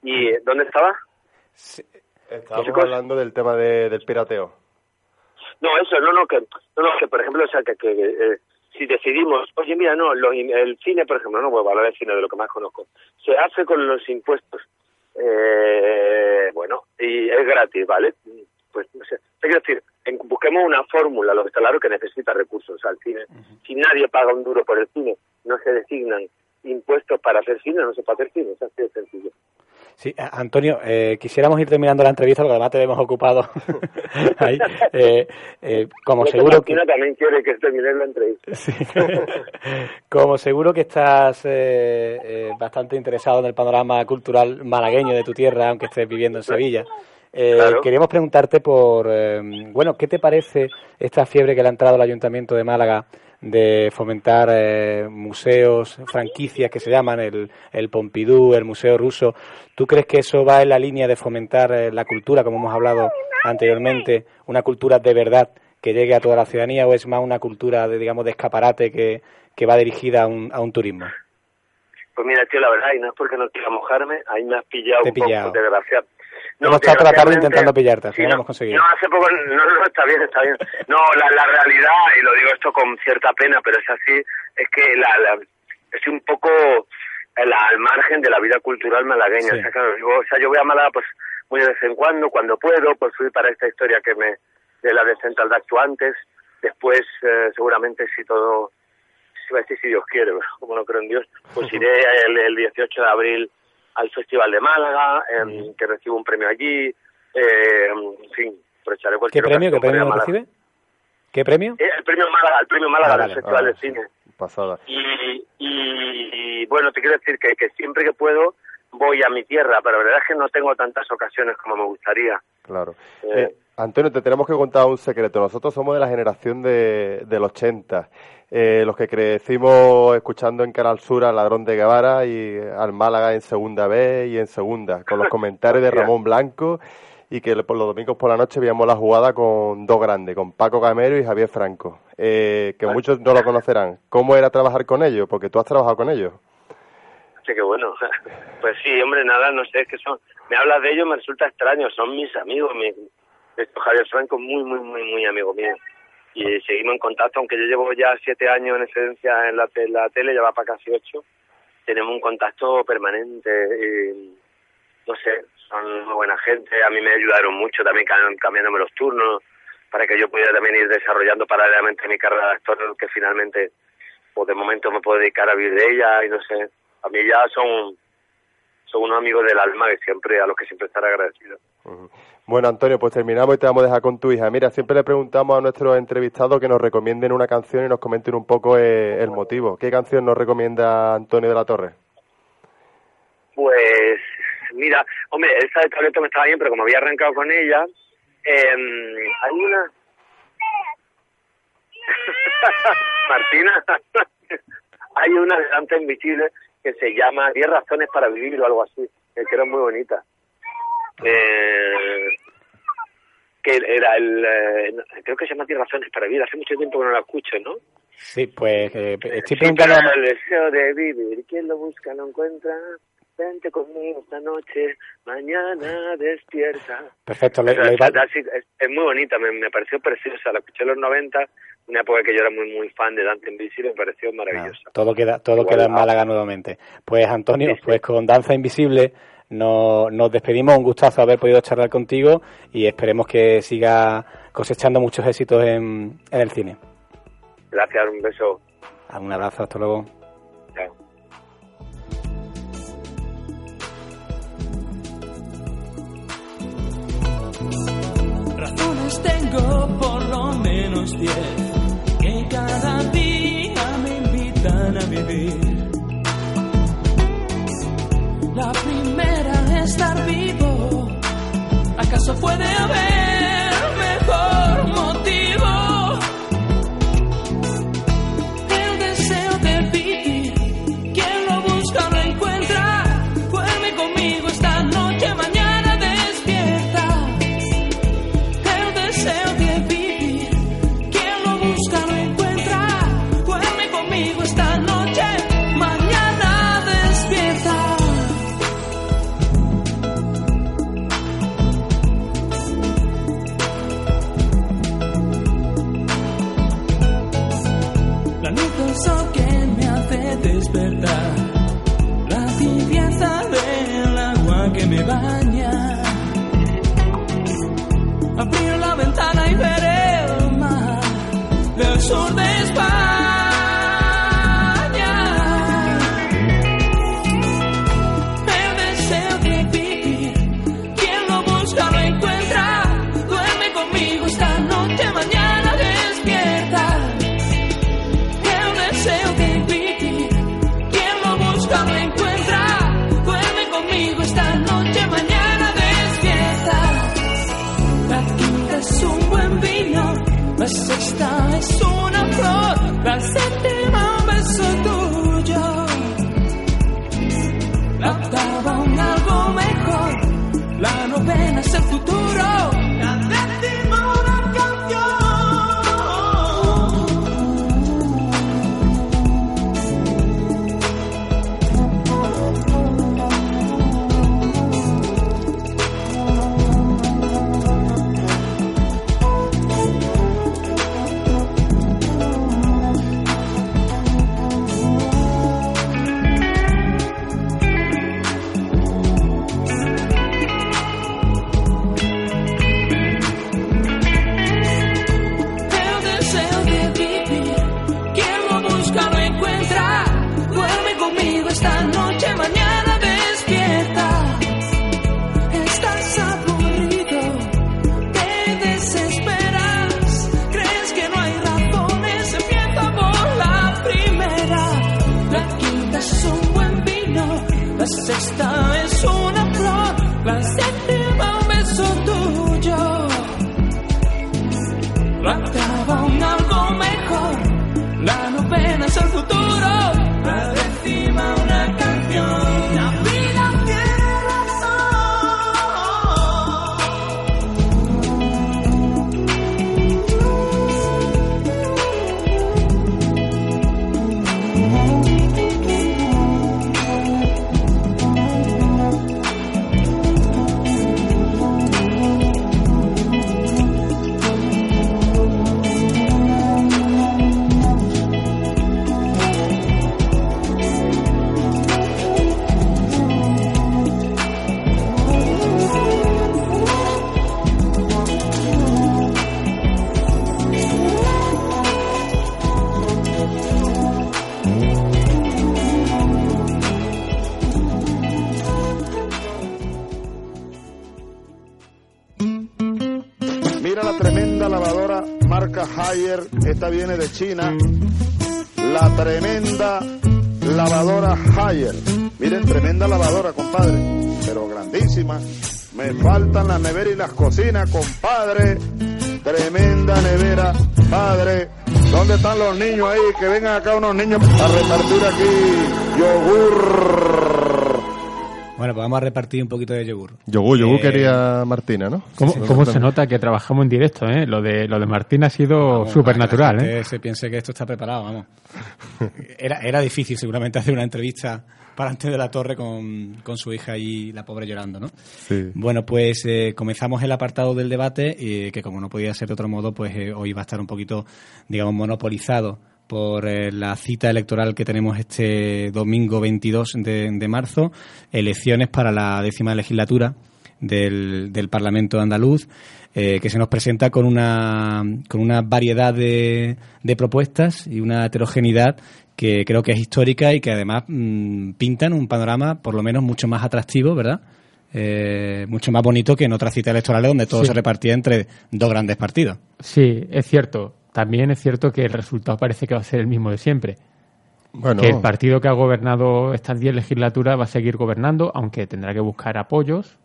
y dónde estaba Estábamos Chicos. hablando del tema de- del pirateo. No, eso, no, no, que, no, no, que por ejemplo, o sea, que, que eh, si decidimos, oye, mira, no, lo- el cine, por ejemplo, no voy a hablar del cine de lo que más conozco, se hace con los impuestos, eh, bueno, y es gratis, ¿vale? Pues, no sé, quiero decir, en- busquemos una fórmula, lo que está claro que necesita recursos al cine. Si nadie paga un duro por el cine, no se designan impuestos para hacer cine, no se puede hacer cine, es así de sencillo. Sí, Antonio, eh, quisiéramos ir terminando la entrevista porque además te vemos ocupado ahí. Eh, eh, como que seguro que, también quiere que termine la entrevista. como seguro que estás eh, eh, bastante interesado en el panorama cultural malagueño de tu tierra, aunque estés viviendo en Sevilla. Eh, Claro. Queríamos preguntarte por, bueno, ¿qué te parece esta fiebre que le ha entrado al Ayuntamiento de Málaga de fomentar eh, museos, franquicias que se llaman el, el Pompidou, el Museo Ruso? ¿Tú crees que eso va en la línea de fomentar eh, la cultura, como hemos hablado anteriormente, una cultura de verdad que llegue a toda la ciudadanía o es más una cultura, de, digamos, de escaparate que, que va dirigida a un, a un turismo? Pues mira, tío, la verdad, y no es porque no quiera mojarme, ahí me has pillado Te un poco, pillado. desgraciado. No, hemos estado toda la tarde desgraciadamente- intentando pillarte, Sí, no, lo hemos conseguido. No, hace poco, no, no, está bien, está bien. No, la, la realidad, y lo digo esto con cierta pena, pero es así, es que la, la, estoy un poco eh, la- al margen de la vida cultural malagueña. Sí. O, sea, claro, digo, o sea, yo voy a Málaga pues muy de vez en cuando, cuando puedo, pues fui para esta historia que me, de la de Central de Actuantes, después eh, seguramente si todo, si si Dios quiere, como no creo en Dios, pues iré el, el 18 de abril al Festival de Málaga, em, que recibo un premio allí, eh, en fin, aprovecharé ¿Qué cualquier premio? ¿Qué premio a Málaga. recibe? ¿Qué premio? Eh, El premio Málaga, el premio Málaga Ah, del vale. Festival Ah, de Cine. Pasada. Y, y, y, bueno, te quiero decir que, que siempre que puedo voy a mi tierra, pero la verdad es que no tengo tantas ocasiones como me gustaría. Claro. Eh. Eh, Antonio, te tenemos que contar un secreto. Nosotros somos de la generación de, del 80, eh, los que crecimos escuchando en Canal Sur al Ladrón de Guevara y al Málaga en segunda vez y en segunda, con los comentarios de. Ramón Blanco y que por los domingos por la noche veíamos la jugada con dos grandes, con Paco Camero y Javier Franco, eh, que muchos no lo conocerán. ¿Cómo era trabajar con ellos? Porque tú has trabajado con ellos. Sí, que bueno. Pues sí, hombre, nada, no sé, es que son... Me hablas de ellos, me resulta extraño, son mis amigos. Mi, Javier Franco es muy, muy, muy, muy amigo mío. Y seguimos en contacto, aunque yo llevo ya siete años en excedencia en la, te- la tele, ya va para casi ocho. Tenemos un contacto permanente. y, no sé, son muy buena gente. A mí me ayudaron mucho también cam- cambiándome los turnos. para que yo pudiera también ir desarrollando paralelamente mi carrera de actor, que finalmente, pues de momento me puedo dedicar a vivir de ella y no sé. A mí ya son, son unos amigos del alma que siempre, a los que siempre estaré agradecido. Bueno, Antonio, pues terminamos y te vamos a dejar con tu hija. Mira, siempre le preguntamos a nuestros entrevistados que nos recomienden una canción y nos comenten un poco eh, el motivo. ¿Qué canción nos recomienda Antonio de la Torre? Pues, mira, hombre, esa de Toledo me estaba bien, pero como había arrancado con ella, eh, hay una... Martina, hay una de Dante Invisible que se llama Diez razones para vivir o algo así, que era muy bonita. Eh, que era el... eh, creo que se llama razones para vivir, hace mucho tiempo que no la escucho, ¿no? Sí, pues eh, estoy preguntando... el deseo de vivir, quien lo busca lo encuentra. Vente conmigo esta noche, mañana despierta. Perfecto, le- le iba- es- es muy bonita, me, me pareció preciosa. La escuché en los 90, una época que yo era muy muy fan de Dante Invisible, me pareció maravillosa. Todo queda, todo Igual, queda en ah. Málaga nuevamente. Pues Antonio, pues con Danza Invisible no- nos despedimos. Un gustazo haber podido charlar contigo y esperemos que siga cosechando muchos éxitos en, en el cine. Gracias, un beso. Un abrazo, hasta luego. Chao. Razones tengo por lo menos diez La primera es estar vivo. ¿Acaso puede haber sur esta viene de China. La tremenda lavadora Haier. Miren, tremenda lavadora, compadre, pero grandísima. Me faltan las neveras y las cocinas, compadre. Tremenda nevera, padre. ¿Dónde están los niños ahí? Que vengan acá unos niños a repartir aquí yogur. Bueno, pues vamos a repartir un poquito de yogur. Yogur, yogur Eh, quería Martina, ¿no? ¿Cómo, Sí, cómo se nota que trabajamos en directo, eh? Lo de, lo de Martín ha sido que la ¿eh? se piense que esto está preparado, vamos. Era, era difícil seguramente hacer una entrevista para antes de la torre con, con su hija y la pobre llorando, ¿no? Sí. Bueno, pues eh, comenzamos el apartado del debate y que como no podía ser de otro modo, pues eh, hoy va a estar un poquito, digamos, monopolizado por eh, la cita electoral que tenemos este domingo 22 de, de marzo, elecciones para la décima legislatura del, del Parlamento andaluz, eh, que se nos presenta con una, con una variedad de, de propuestas y una heterogeneidad que creo que es histórica y que además mm, pintan un panorama por lo menos mucho más atractivo, ¿verdad? Eh, mucho más bonito que en otras citas electorales donde todo Sí. se repartía entre dos grandes partidos. Sí, es cierto. También es cierto que el resultado parece que va a ser el mismo de siempre. Bueno, Que el partido que ha gobernado estas 10 legislaturas va a seguir gobernando, aunque tendrá que buscar apoyos,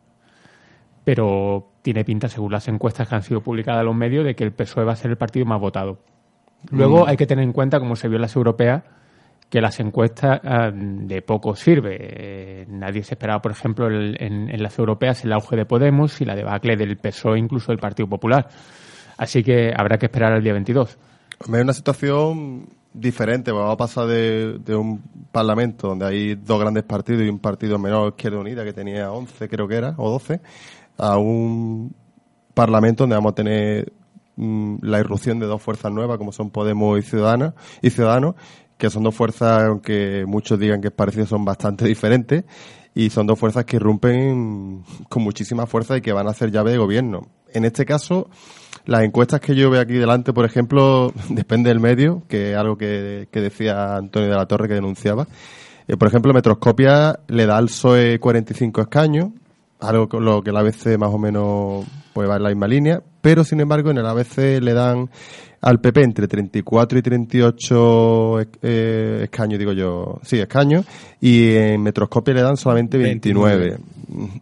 pero tiene pinta, según las encuestas que han sido publicadas en los medios, de que el PSOE va a ser el partido más votado. Luego Mm. hay que tener en cuenta, como se vio en las europeas, que las encuestas ah, de poco sirve. Eh, nadie se esperaba, por ejemplo, el- en, en las europeas el auge de Podemos y la debacle del PSOE, incluso del Partido Popular. Así que habrá que esperar al día 22. Hombre, Es una situación diferente. Vamos a pasar de, de un parlamento donde hay dos grandes partidos y un partido menor, Izquierda Unida, que tenía 11, creo que era, o 12, a un parlamento donde vamos a tener mm, la irrupción de dos fuerzas nuevas, como son Podemos y Ciudadanos, y Ciudadanos, que son dos fuerzas, aunque muchos digan que es parecido, son bastante diferentes. Y son dos fuerzas que irrumpen con muchísima fuerza y que van a hacer llave de gobierno. En este caso, las encuestas que yo veo aquí delante, por ejemplo, depende del medio, que es algo que, que decía Antonio de la Torre que denunciaba. Eh, por ejemplo, Metroscopia le da al PSOE 45 escaños, algo con lo que el ABC más o menos pues va en la misma línea, pero sin embargo en el ABC le dan al PP entre 34 y 38 eh, escaños, digo yo, sí, escaños, y en Metroscopia le dan solamente 29.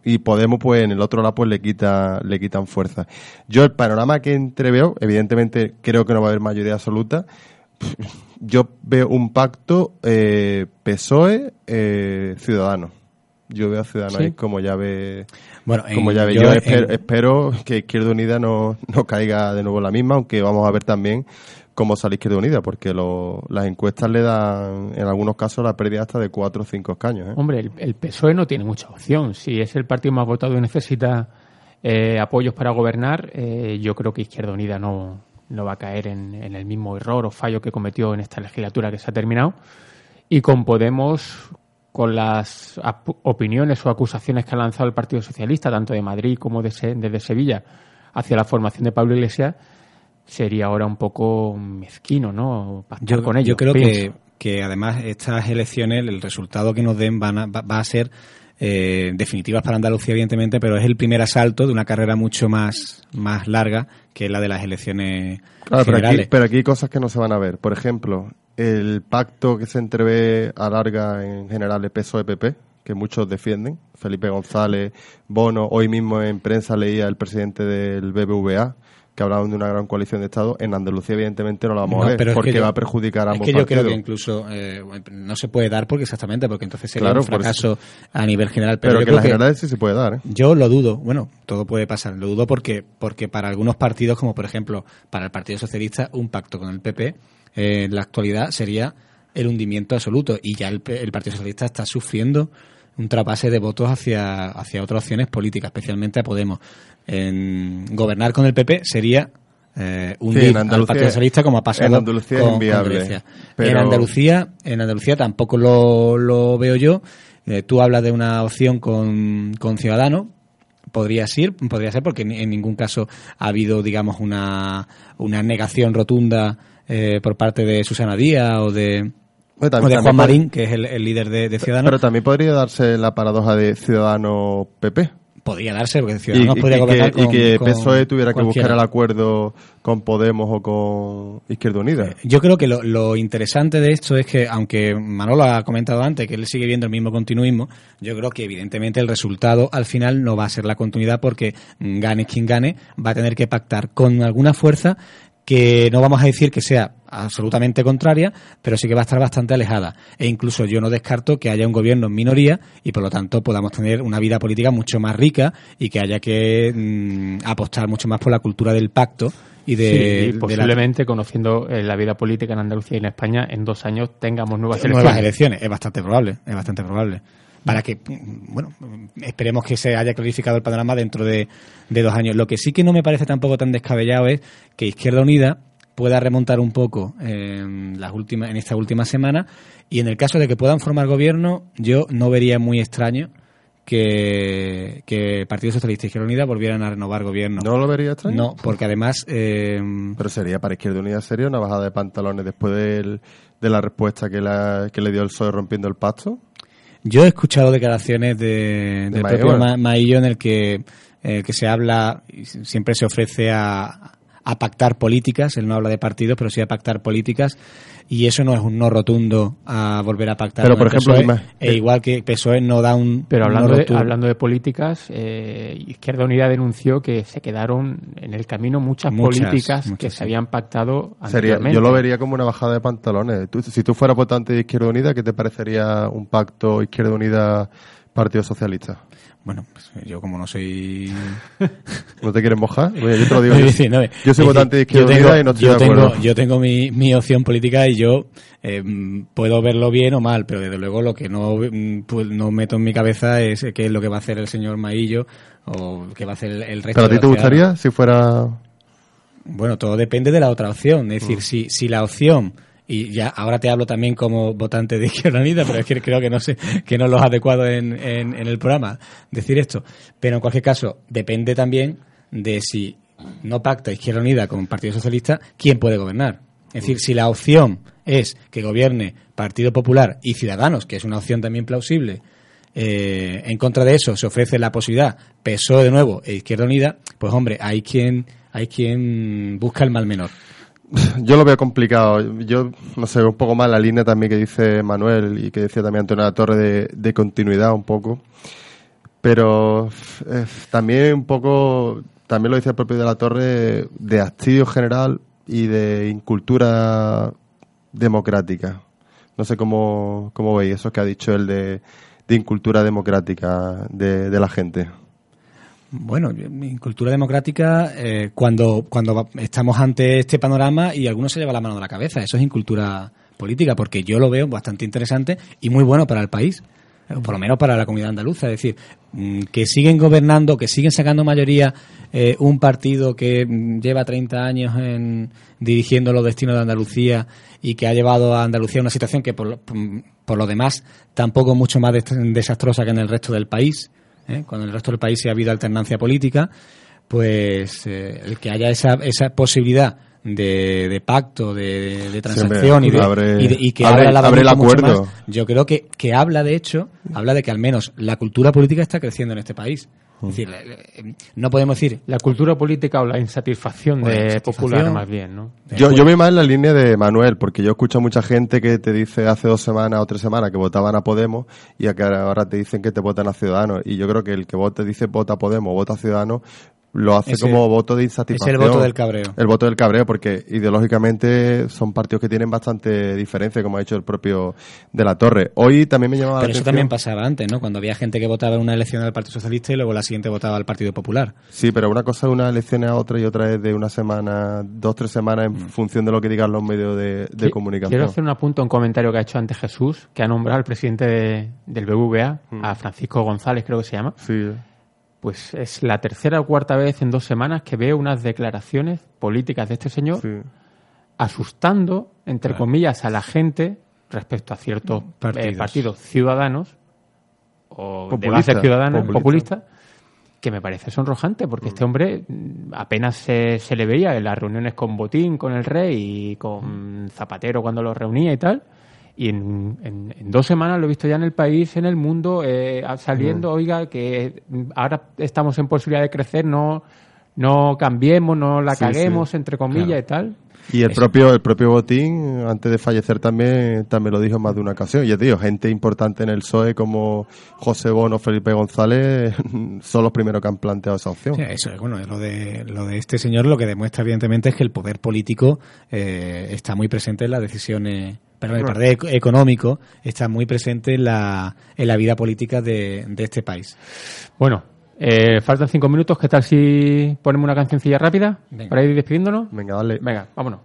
Y Podemos, pues en el otro lado, pues le quita, le quitan fuerza. Yo el panorama que entreveo, evidentemente creo que no va a haber mayoría absoluta, yo veo un pacto eh, PSOE eh, Ciudadanos. Yo veo a Ciudadanos Sí. como llave. Bueno, como llave. yo Yo, en- espero, espero que Izquierda Unida no, no caiga de nuevo en la misma, aunque vamos a ver también cómo sale Izquierda Unida, porque lo- las encuestas le dan, en algunos casos, la pérdida hasta de cuatro o cinco escaños. ¿eh? Hombre, el, el PSOE no tiene mucha opción. Si es el partido más votado y necesita eh, apoyos para gobernar, eh, yo creo que Izquierda Unida no, no va a caer en, en el mismo error o fallo que cometió en esta legislatura que se ha terminado. Y con Podemos, con las opiniones o acusaciones que ha lanzado el Partido Socialista, tanto de Madrid como de Se- desde Sevilla, hacia la formación de Pablo Iglesias, sería ahora un poco mezquino, ¿no? Yo, con ellos. yo creo que, que además estas elecciones, el resultado que nos den van a- va, va a ser eh, definitivas para Andalucía, evidentemente, pero es el primer asalto de una carrera mucho más, más larga que la de las elecciones Claro, pero aquí, generales. pero aquí hay cosas que no se van a ver. Por ejemplo, el pacto que se entrevé alarga en general el PSOE-PP, que muchos defienden. Felipe González, Bono, hoy mismo en prensa leía el presidente del BBVA que hablaban de una gran coalición de Estado. En Andalucía, evidentemente, no la vamos No, a ver, es porque yo- va a perjudicar a Es ambos que yo creo que incluso eh, no se puede dar porque exactamente, porque entonces sería Claro, un fracaso a nivel general. Pero, Pero, yo que las generales sí se puede dar, ¿eh? Yo lo dudo, bueno, todo puede pasar, lo dudo porque, porque para algunos partidos, como por ejemplo para el Partido Socialista, un pacto con el PP eh, en la actualidad sería el hundimiento absoluto y ya el, el Partido Socialista está sufriendo un trapase de votos hacia, hacia otras opciones políticas, especialmente a Podemos. En gobernar con el PP sería eh, hundir en al Partido Socialista como ha pasado en Andalucía es con- con inviable, Grecia. pero- En Andalucía, en Andalucía tampoco lo, lo veo yo. Eh, tú hablas de una opción con, con Ciudadanos. Podría ser, podría ser porque en, en ningún caso ha habido, digamos, una, una negación rotunda eh, por parte de Susana Díaz o de, Bueno, también- o de Juan Marín, que es el, el líder de, de Ciudadanos. Pero también podría darse la paradoja de Ciudadano-PP. podría darse, porque Y, Ciudadanos y- podría y gobernar que, y con- que con PSOE tuviera que cualquiera. buscar el acuerdo con Podemos o con Izquierda Unida. Yo creo que lo, lo interesante de esto es que, aunque Manolo ha comentado antes que él sigue viendo el mismo continuismo, yo creo que evidentemente el resultado al final no va a ser la continuidad porque mm, gane quien gane, va a tener que pactar con alguna fuerza que no vamos a decir que sea absolutamente contraria, pero sí que va a estar bastante alejada. E incluso yo no descarto que haya un gobierno en minoría y por lo tanto podamos tener una vida política mucho más rica y que haya que mm, apostar mucho más por la cultura del pacto y de, Sí, y de la- posiblemente, conociendo eh, la vida política en Andalucía y en España, en dos años tengamos nuevas elecciones. nuevas elecciones. Es bastante probable, es bastante probable. Para que, bueno, esperemos que se haya clarificado el panorama dentro de, de dos años. Lo que sí que no me parece tampoco tan descabellado es que Izquierda Unida pueda remontar un poco en, las últimas, en esta última semana y en el caso de que puedan formar gobierno, yo no vería muy extraño que, que Partido Socialista y Izquierda Unida volvieran a renovar gobierno. ¿No lo vería extraño? No, porque además... eh, Pero sería para Izquierda Unida sería una bajada de pantalones después del- de la respuesta que, la, que le dio el PSOE rompiendo el pacto. Yo he escuchado declaraciones de, del Maillo, propio. Ma- Maillo en el que, eh, que se habla, y siempre se ofrece a, a pactar políticas, él no habla de partidos, pero sí a pactar políticas, y eso no es un no rotundo a volver a pactar. Pero, con por el ejemplo, PSOE, e igual que PSOE no da un Pero no hablando, de, hablando de políticas, eh, Izquierda Unida denunció que se quedaron en el camino muchas, Muchas, políticas que se habían pactado Sería, anteriormente. yo lo vería como una bajada de pantalones. Tú- si tú fueras votante de Izquierda Unida, ¿qué te parecería un pacto Izquierda Unida Partido Socialista? Bueno, pues yo como no soy... ¿No te quieres mojar? Oye, yo te lo digo. Es yo, decir, no, yo soy decir, votante de Izquierda tengo- y no estoy yo de acuerdo. Tengo, yo tengo mi, mi opción política y yo eh, puedo verlo bien o mal, pero desde luego lo que no, mm, pues, no meto en mi cabeza es qué es lo que va a hacer el señor Maillo o qué va a hacer el, el resto ¿Pero a de ti te gustaría ciudadanos. si fuera...? Bueno, todo depende de la otra opción. Es decir, Mm. si, si la opción, y ya ahora te hablo también como votante de Izquierda Unida, pero es que creo que no sé, que no es lo adecuado en, en, en el programa decir esto. Pero en cualquier caso, depende también de si no pacta Izquierda Unida con Partido Socialista, quién puede gobernar. Es decir, si la opción es que gobierne Partido Popular y Ciudadanos, que es una opción también plausible, eh, en contra de eso se ofrece la posibilidad PSOE de nuevo e Izquierda Unida, pues hombre, hay quien hay quien busca el mal menor. Yo lo veo complicado. Yo, no sé, un poco más la línea también que dice Manuel y que decía también Antonio La Torre de, continuidad un poco. Pero eh, también un poco, también lo dice el propio de La Torre, de hastío general y de incultura democrática. No sé cómo, cómo veis eso que ha dicho él de, incultura democrática de, de la gente. Bueno, en cultura democrática, eh, cuando, cuando estamos ante este panorama y alguno se lleva la mano de la cabeza, eso es incultura política, porque yo lo veo bastante interesante y muy bueno para el país, eh, por lo menos para la comunidad andaluza. Es decir, mm, que siguen gobernando, que siguen sacando mayoría eh, un partido que mm, lleva 30 años en, dirigiendo los destinos de Andalucía y que ha llevado a Andalucía a una situación que por, mm, por lo demás tampoco mucho más des- desastrosa que en el resto del país. ¿Eh? cuando en el resto del país ha habido alternancia política, pues eh, el que haya esa, esa posibilidad de, de pacto, de, de transacción y, de, abre- y de- y que abre- abra el abre el acuerdo. yo creo que, que habla, de hecho, habla de que al menos la cultura política está creciendo en este país. Mm. Es decir, eh, eh, no podemos decir La cultura política o la insatisfacción de insatisfacción. popular más bien, ¿no? Yo, yo voy más en la línea de Manuel, porque yo escucho a mucha gente que te dice hace dos semanas o tres semanas que votaban a Podemos y a que ahora te dicen que te votan a Ciudadanos. Y yo creo que el que vote dice vota a Podemos o vota a Ciudadanos lo hace Ese- como voto de insatisfacción. es el voto del cabreo. El voto del cabreo, porque ideológicamente son partidos que tienen bastante diferencia, como ha dicho el propio de la Torre. Hoy también me llamaba la Pero eso atención. también pasaba antes, ¿no? Cuando había gente que votaba en una elección al Partido Socialista y luego la siguiente votaba al Partido Popular. Sí, pero una cosa es una elección a otra y otra es de una semana, dos, tres semanas en función de lo que digan los medios de, comunicación. Quiero hacer un apunto, un comentario que ha hecho antes Jesús, que ha nombrado al presidente de- del BBVA, a Francisco González, creo que se llama. Sí. Pues es la tercera o cuarta vez en dos semanas que veo unas declaraciones políticas de este señor asustando, entre comillas, a la gente respecto a ciertos eh, Partidos. ciudadanos o de Populista, base ciudadana, populista. populista, que me parece sonrojante, porque este hombre mm, apenas se, se le veía en las reuniones con Botín, con el rey y con Zapatero cuando los reunía y tal, y en, en- en dos semanas lo he visto ya en el país, en el mundo, eh, saliendo, oiga, que ahora estamos en posibilidad de crecer, no, no cambiemos, no la Sí, caguemos, sí. entre comillas Claro. y tal. Y el propio, el propio Botín, antes de fallecer también, también lo dijo en más de una ocasión. Y digo, gente importante en el PSOE como José Bono, Felipe González, son los primeros que han planteado esa opción. Sí, eso es bueno. Lo de, lo de este señor lo que demuestra evidentemente es que el poder político eh, está muy presente en las decisiones, perdón, el poder eco- económico está muy presente en la, en la vida política de, de este país. Bueno, eh, faltan cinco minutos. ¿Qué tal si ponemos una cancioncilla rápida Venga. para ir despidiéndonos? Venga, dale. Venga, vámonos.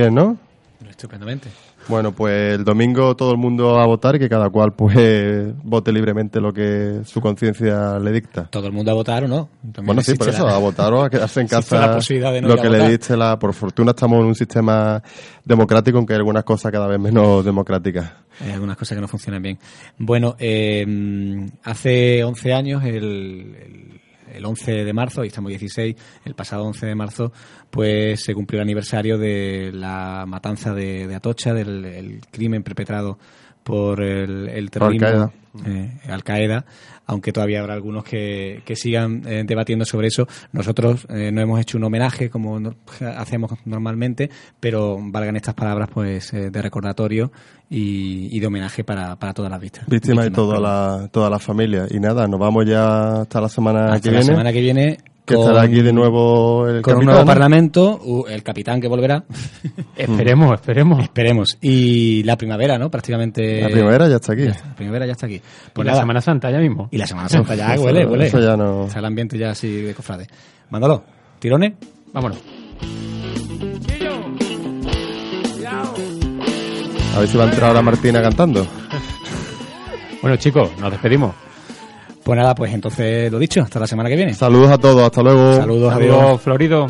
Bien, ¿no? Estupendamente. Bueno, pues el domingo todo el mundo a votar y que cada cual pues vote libremente lo que su conciencia le dicta. Todo el mundo a votar o no. También Bueno, sí, por eso, la- a votar o a quedarse en casa. la posibilidad de no lo que le diste la. Por fortuna estamos en un sistema democrático, aunque hay algunas cosas cada vez menos democráticas. Hay algunas cosas que no funcionan bien. Bueno, eh, hace 11 años, el, el, el 11 de marzo, y estamos 16, el pasado 11 de marzo, pues se cumplió el aniversario de la matanza de, de Atocha, del el crimen perpetrado por el, el terrorismo Eh, Al-Qaeda, aunque todavía habrá algunos que, que sigan eh, debatiendo sobre eso. Nosotros eh, no hemos hecho un homenaje como no- hacemos normalmente, pero valgan estas palabras pues eh, de recordatorio y, y de homenaje para, para todas las vistas. Víctimas de Víctimas, toda la, toda la familia. Y nada, nos vamos ya hasta la semana Hasta que la viene. semana que viene Que con- estará aquí de nuevo el con un nuevo parlamento, el capitán que volverá. Esperemos, esperemos. Esperemos. Y la primavera, ¿no? Prácticamente. La primavera ya está aquí. La primavera ya está aquí. Y la Semana Santa ya mismo. Y la Semana Santa ya huele, huele. eso ya no- Está el ambiente ya así de cofrade. Mándalo. ¿Tirones? Vámonos. A ver si va a entrar ahora Martina cantando. Bueno, chicos, nos despedimos. Pues nada, pues entonces lo dicho, hasta la semana que viene. Saludos a todos, hasta luego. Saludos, adiós. Saludos, Florido.